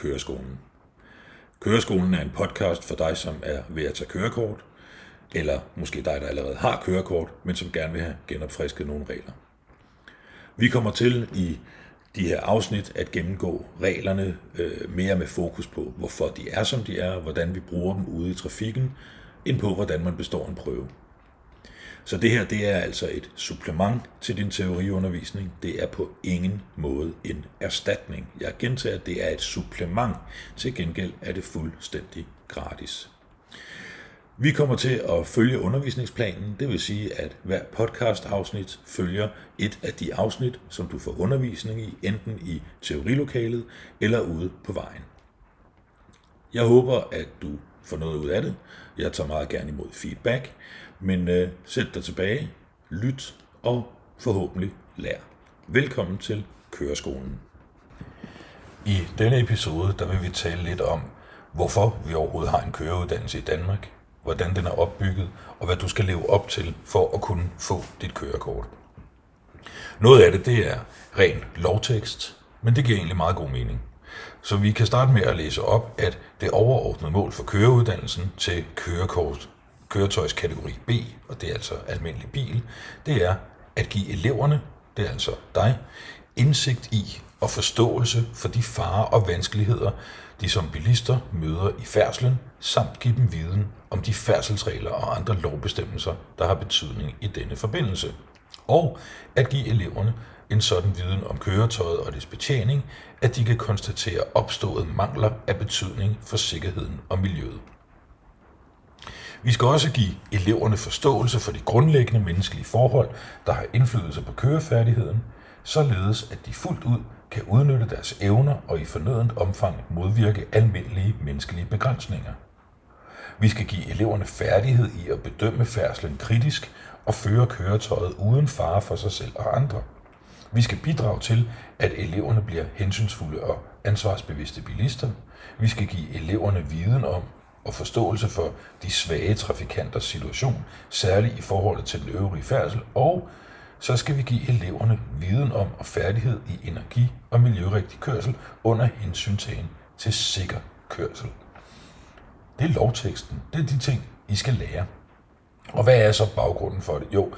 Køreskolen. Køreskolen er en podcast for dig, som er ved at tage kørekort, eller måske dig, der allerede har kørekort, men som gerne vil have genopfrisket nogle regler. Vi kommer til i de her afsnit at gennemgå reglerne øh, mere med fokus på, hvorfor de er, som de er, hvordan vi bruger dem ude i trafikken, end på, hvordan man består en prøve. Så det her, det er altså et supplement til din teoriundervisning. Det er på ingen måde en erstatning. Jeg gentager, at det er et supplement. Til gengæld er det fuldstændig gratis. Vi kommer til at følge undervisningsplanen, det vil sige, at hver podcast-afsnit følger et af de afsnit, som du får undervisning i, enten i teorilokalet eller ude på vejen. Jeg håber, at du få noget ud af det. Jeg tager meget gerne imod feedback, men øh, sæt dig tilbage, lyt og forhåbentlig lær. Velkommen til Køreskolen. I denne episode der vil vi tale lidt om, hvorfor vi overhovedet har en køreuddannelse i Danmark, hvordan den er opbygget, og hvad du skal leve op til for at kunne få dit kørekort. Noget af det, det er ren lovtekst, men det giver egentlig meget god mening. Så vi kan starte med at læse op, at det overordnede mål for køreuddannelsen til kørekort, køretøjskategori B, og det er altså almindelig bil, det er at give eleverne, det er altså dig, indsigt i og forståelse for de farer og vanskeligheder, de som bilister møder i færdslen, samt give dem viden om de færdselsregler og andre lovbestemmelser, der har betydning i denne forbindelse. Og at give eleverne en sådan viden om køretøjet og dets betjening, at de kan konstatere opståede mangler af betydning for sikkerheden og miljøet. Vi skal også give eleverne forståelse for de grundlæggende menneskelige forhold, der har indflydelse på kørefærdigheden, således at de fuldt ud kan udnytte deres evner og i fornødent omfang modvirke almindelige menneskelige begrænsninger. Vi skal give eleverne færdighed i at bedømme færdslen kritisk og føre køretøjet uden fare for sig selv og andre. Vi skal bidrage til, at eleverne bliver hensynsfulde og ansvarsbevidste bilister. Vi skal give eleverne viden om og forståelse for de svage trafikanters situation, særligt i forhold til den øvrige færdsel, og så skal vi give eleverne viden om og færdighed i energi- og miljørigtig kørsel under hensyntagen til sikker kørsel. Det er lovteksten. Det er de ting, I skal lære. Og hvad er så baggrunden for det? Jo,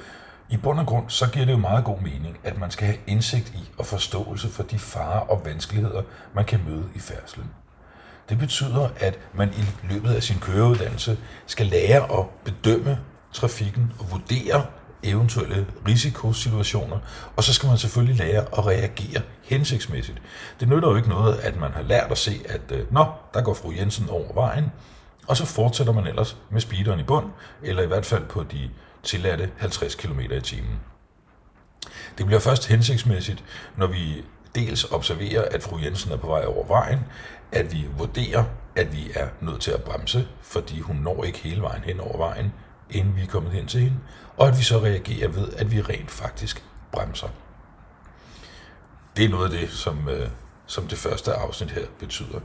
i bund og grund, så giver det jo meget god mening, at man skal have indsigt i og forståelse for de farer og vanskeligheder, man kan møde i færdslen. Det betyder, at man i løbet af sin køreuddannelse skal lære at bedømme trafikken og vurdere eventuelle risikosituationer, og så skal man selvfølgelig lære at reagere hensigtsmæssigt. Det nytter jo ikke noget, at man har lært at se, at øh, nå, der går fru Jensen over vejen, og så fortsætter man ellers med speederen i bund, eller i hvert fald på de tilladte 50 km i timen. Det bliver først hensigtsmæssigt, når vi dels observerer, at fru Jensen er på vej over vejen, at vi vurderer, at vi er nødt til at bremse, fordi hun når ikke hele vejen hen over vejen, inden vi er kommet hen til hende, og at vi så reagerer ved, at vi rent faktisk bremser. Det er noget af det, som, øh, som det første afsnit her betyder.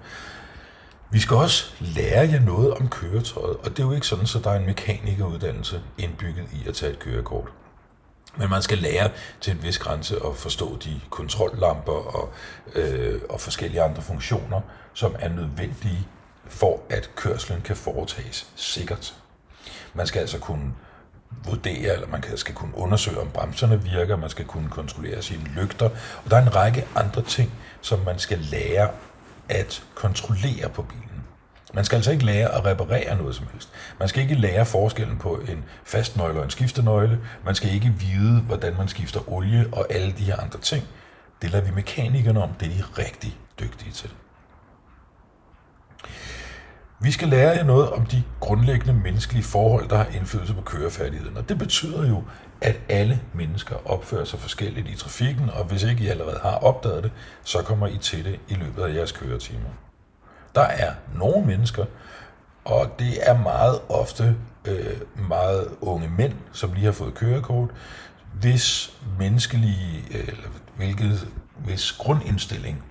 Vi skal også lære jer noget om køretøjet, og det er jo ikke sådan, så der er en mekanikeruddannelse indbygget i at tage et kørekort. Men man skal lære til en vis grænse at forstå de kontrollamper og, øh, og forskellige andre funktioner, som er nødvendige for, at kørslen kan foretages sikkert. Man skal altså kunne vurdere, eller man skal kunne undersøge, om bremserne virker, man skal kunne kontrollere sine lygter, og der er en række andre ting, som man skal lære at kontrollere på bilen. Man skal altså ikke lære at reparere noget som helst. Man skal ikke lære forskellen på en fast nøgle og en skiftenøgle. Man skal ikke vide, hvordan man skifter olie og alle de her andre ting. Det lader vi mekanikerne om. Det er de rigtig dygtige til. Vi skal lære jer noget om de grundlæggende menneskelige forhold, der har indflydelse på kørefærdigheden. Og det betyder jo, at alle mennesker opfører sig forskelligt i trafikken, og hvis ikke I allerede har opdaget det, så kommer I til det i løbet af jeres køretimer. Der er nogle mennesker, og det er meget ofte øh, meget unge mænd, som lige har fået kørekort, hvis menneskelige, eller hvilket, hvis grundindstilling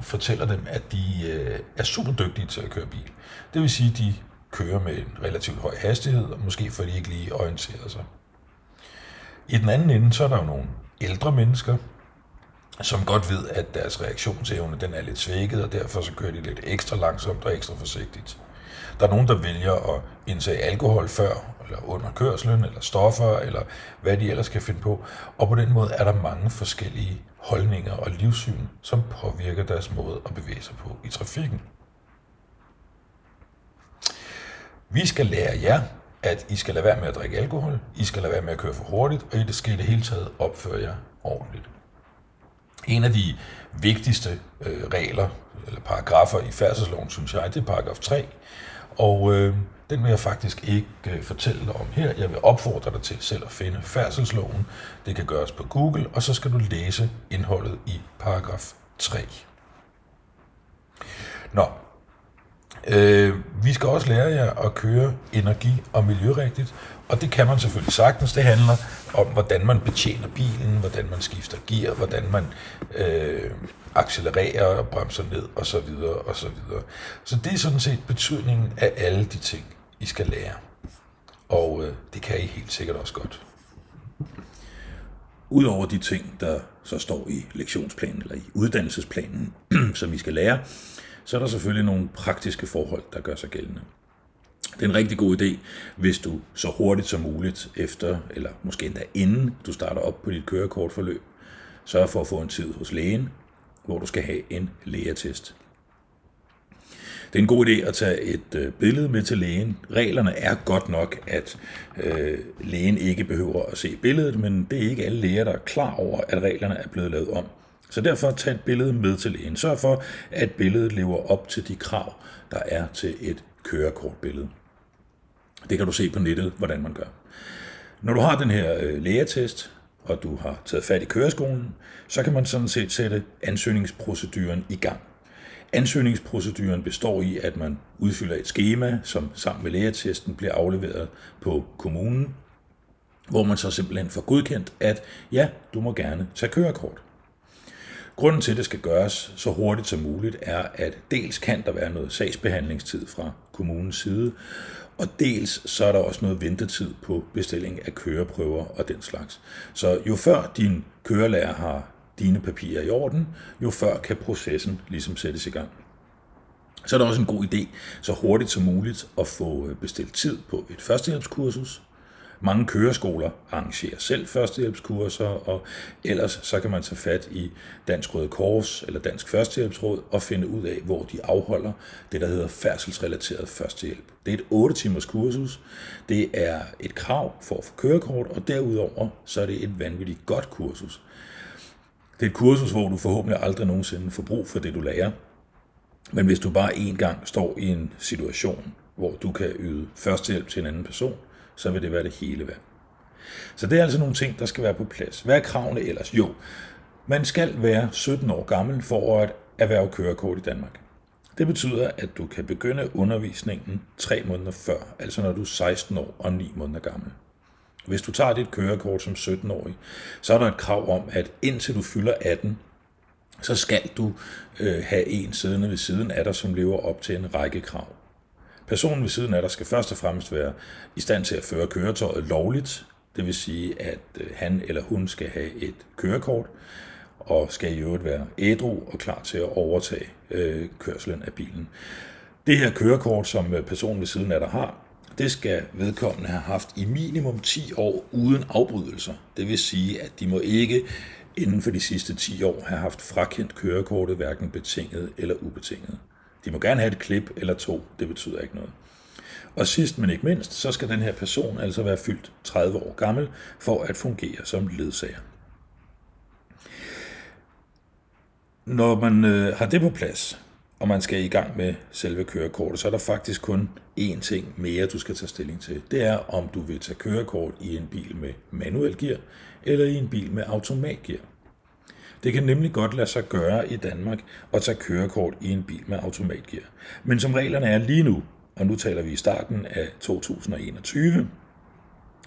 fortæller dem, at de øh, er super dygtige til at køre bil. Det vil sige, at de kører med en relativt høj hastighed, og måske får de ikke lige orienteret sig. I den anden ende, så er der jo nogle ældre mennesker, som godt ved, at deres reaktionsevne den er lidt svækket, og derfor så kører de lidt ekstra langsomt og ekstra forsigtigt. Der er nogen, der vælger at indtage alkohol før, eller under kørslen, eller stoffer, eller hvad de ellers kan finde på. Og på den måde er der mange forskellige holdninger og livssyn, som påvirker deres måde at bevæge sig på i trafikken. Vi skal lære jer, at I skal lade være med at drikke alkohol, I skal lade være med at køre for hurtigt, og I skal i det hele taget opføre jer ordentligt. En af de vigtigste øh, regler, eller paragrafer i færdselsloven, synes jeg, det er paragraf 3. Og øh, den vil jeg faktisk ikke øh, fortælle dig om her. Jeg vil opfordre dig til selv at finde færdselsloven. Det kan gøres på Google, og så skal du læse indholdet i paragraf 3. Nå, øh, vi skal også lære jer at køre energi- og miljørigtigt, og det kan man selvfølgelig sagtens. Det handler om, hvordan man betjener bilen, hvordan man skifter gear, hvordan man øh, accelererer og bremser ned osv. Så, Så det er sådan set betydningen af alle de ting, I skal lære. Og øh, det kan I helt sikkert også godt. Udover de ting, der så står i lektionsplanen eller i uddannelsesplanen, som I skal lære, så er der selvfølgelig nogle praktiske forhold, der gør sig gældende. Det er en rigtig god idé, hvis du så hurtigt som muligt efter, eller måske endda inden du starter op på dit kørekortforløb, sørger for at få en tid hos lægen, hvor du skal have en lægetest. Det er en god idé at tage et øh, billede med til lægen. Reglerne er godt nok, at øh, lægen ikke behøver at se billedet, men det er ikke alle læger, der er klar over, at reglerne er blevet lavet om. Så derfor tag et billede med til lægen. Sørg for, at billedet lever op til de krav, der er til et kørekortbillede. Det kan du se på nettet, hvordan man gør. Når du har den her øh, lægetest, og du har taget fat i køreskolen, så kan man sådan set sætte ansøgningsproceduren i gang. Ansøgningsproceduren består i, at man udfylder et schema, som sammen med lægetesten bliver afleveret på kommunen, hvor man så simpelthen får godkendt, at ja, du må gerne tage kørekort. Grunden til, at det skal gøres så hurtigt som muligt, er, at dels kan der være noget sagsbehandlingstid fra kommunens side, og dels så er der også noget ventetid på bestilling af køreprøver og den slags. Så jo før din kørelærer har dine papirer i orden, jo før kan processen ligesom sættes i gang. Så er det også en god idé, så hurtigt som muligt, at få bestilt tid på et førstehjælpskursus, mange køreskoler arrangerer selv førstehjælpskurser, og ellers så kan man tage fat i Dansk Røde Kors eller Dansk Førstehjælpsråd og finde ud af, hvor de afholder det, der hedder færdselsrelateret førstehjælp. Det er et 8 timers kursus. Det er et krav for at få kørekort, og derudover så er det et vanvittigt godt kursus. Det er et kursus, hvor du forhåbentlig aldrig nogensinde får brug for det, du lærer. Men hvis du bare en gang står i en situation, hvor du kan yde førstehjælp til en anden person, så vil det være det hele værd. Så det er altså nogle ting, der skal være på plads. Hvad er kravene ellers? Jo, man skal være 17 år gammel for at erhverve kørekort i Danmark. Det betyder, at du kan begynde undervisningen tre måneder før, altså når du er 16 år og 9 måneder gammel. Hvis du tager dit kørekort som 17-årig, så er der et krav om, at indtil du fylder 18, så skal du øh, have en siddende ved siden af dig, som lever op til en række krav. Personen ved siden af dig skal først og fremmest være i stand til at føre køretøjet lovligt, det vil sige, at øh, han eller hun skal have et kørekort, og skal i øvrigt være ædru og klar til at overtage øh, kørselen af bilen. Det her kørekort, som øh, personen ved siden af dig har, det skal vedkommende have haft i minimum 10 år uden afbrydelser. Det vil sige, at de må ikke inden for de sidste 10 år have haft frakendt kørekortet, hverken betinget eller ubetinget. De må gerne have et klip eller to, det betyder ikke noget. Og sidst men ikke mindst, så skal den her person altså være fyldt 30 år gammel for at fungere som ledsager. Når man øh, har det på plads, og man skal i gang med selve kørekortet, så er der faktisk kun én ting mere, du skal tage stilling til. Det er, om du vil tage kørekort i en bil med manuel gear, eller i en bil med automatgear. Det kan nemlig godt lade sig gøre i Danmark at tage kørekort i en bil med automatgear. Men som reglerne er lige nu, og nu taler vi i starten af 2021,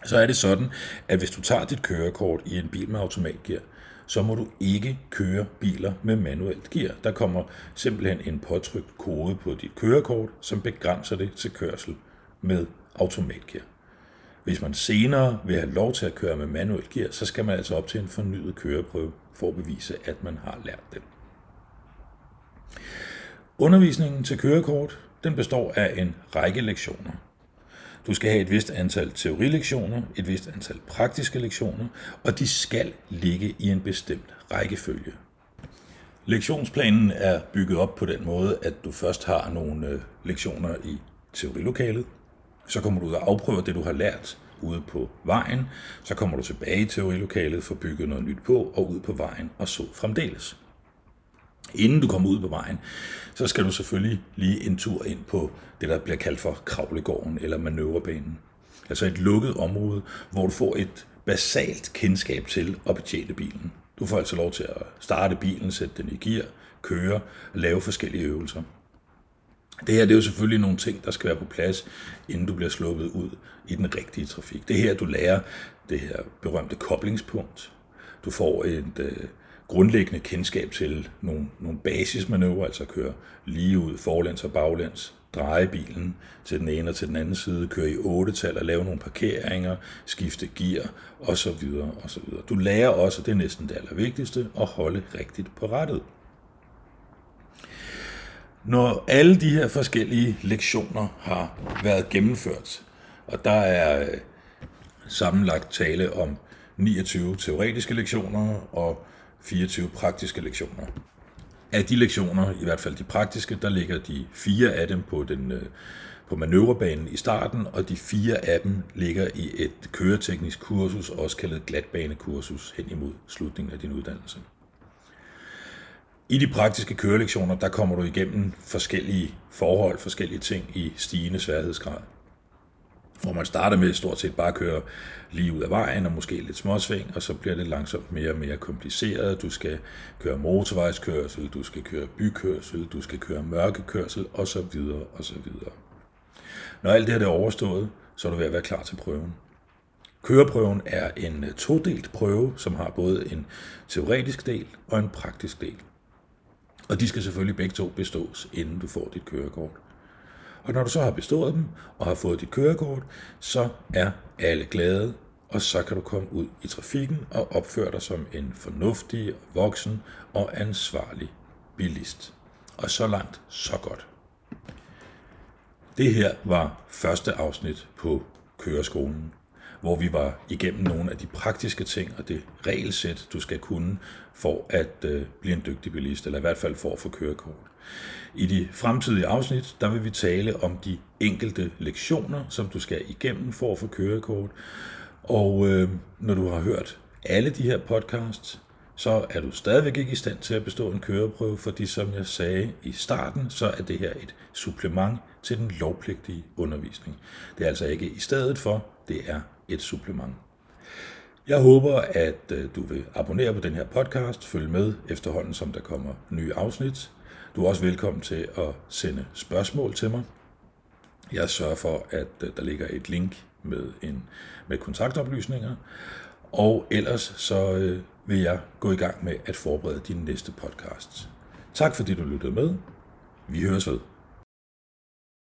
så er det sådan, at hvis du tager dit kørekort i en bil med automatgear, så må du ikke køre biler med manuelt gear. Der kommer simpelthen en påtrykt kode på dit kørekort, som begrænser det til kørsel med automatgear. Hvis man senere vil have lov til at køre med manuelt gear, så skal man altså op til en fornyet køreprøve for at bevise, at man har lært den. Undervisningen til kørekort den består af en række lektioner. Du skal have et vist antal teorilektioner, et vist antal praktiske lektioner, og de skal ligge i en bestemt rækkefølge. Lektionsplanen er bygget op på den måde, at du først har nogle øh, lektioner i teorilokalet, så kommer du ud og afprøver det, du har lært ude på vejen, så kommer du tilbage i teorilokalet, får bygget noget nyt på, og ud på vejen, og så fremdeles. Inden du kommer ud på vejen, så skal du selvfølgelig lige en tur ind på det, der bliver kaldt for kravlegården eller manøvrebanen. Altså et lukket område, hvor du får et basalt kendskab til at betjene bilen. Du får altså lov til at starte bilen, sætte den i gear, køre og lave forskellige øvelser. Det her det er jo selvfølgelig nogle ting, der skal være på plads, inden du bliver sluppet ud i den rigtige trafik. Det her, du lærer det her berømte koblingspunkt. Du får et øh, grundlæggende kendskab til nogle, nogle basismanøvrer, altså køre lige ud, forlæns og baglæns, dreje bilen til den ene og til den anden side, køre i otte tal og lave nogle parkeringer, skifte gear osv. osv. Du lærer også, det er næsten det allervigtigste, at holde rigtigt på rettet. Når alle de her forskellige lektioner har været gennemført, og der er øh, sammenlagt tale om 29 teoretiske lektioner og 24 praktiske lektioner. Af de lektioner, i hvert fald de praktiske, der ligger de fire af dem på, den, øh, på manøvrebanen i starten, og de fire af dem ligger i et køreteknisk kursus, også kaldet glatbanekursus, hen imod slutningen af din uddannelse. I de praktiske kørelektioner, der kommer du igennem forskellige forhold, forskellige ting i stigende sværhedsgrad. Hvor man starter med stort set bare at køre lige ud af vejen og måske lidt småsving, og så bliver det langsomt mere og mere kompliceret. Du skal køre motorvejskørsel, du skal køre bykørsel, du skal køre mørkekørsel osv. osv. Når alt det her er overstået, så er du ved at være klar til prøven. Køreprøven er en todelt prøve, som har både en teoretisk del og en praktisk del. Og de skal selvfølgelig begge to bestås, inden du får dit kørekort. Og når du så har bestået dem og har fået dit kørekort, så er alle glade, og så kan du komme ud i trafikken og opføre dig som en fornuftig, voksen og ansvarlig bilist. Og så langt, så godt. Det her var første afsnit på køreskolen hvor vi var igennem nogle af de praktiske ting og det regelsæt, du skal kunne for at øh, blive en dygtig bilist, eller i hvert fald for at få kørekort. I de fremtidige afsnit, der vil vi tale om de enkelte lektioner, som du skal igennem for at få kørekort. Og øh, når du har hørt alle de her podcasts, så er du stadigvæk ikke i stand til at bestå en køreprøve, fordi som jeg sagde i starten, så er det her et supplement til den lovpligtige undervisning. Det er altså ikke i stedet for, det er et supplement. Jeg håber, at øh, du vil abonnere på den her podcast, følge med efterhånden, som der kommer nye afsnit. Du er også velkommen til at sende spørgsmål til mig. Jeg sørger for, at øh, der ligger et link med, en, med kontaktoplysninger. Og ellers så øh, vil jeg gå i gang med at forberede din næste podcast. Tak fordi du lyttede med. Vi høres ved.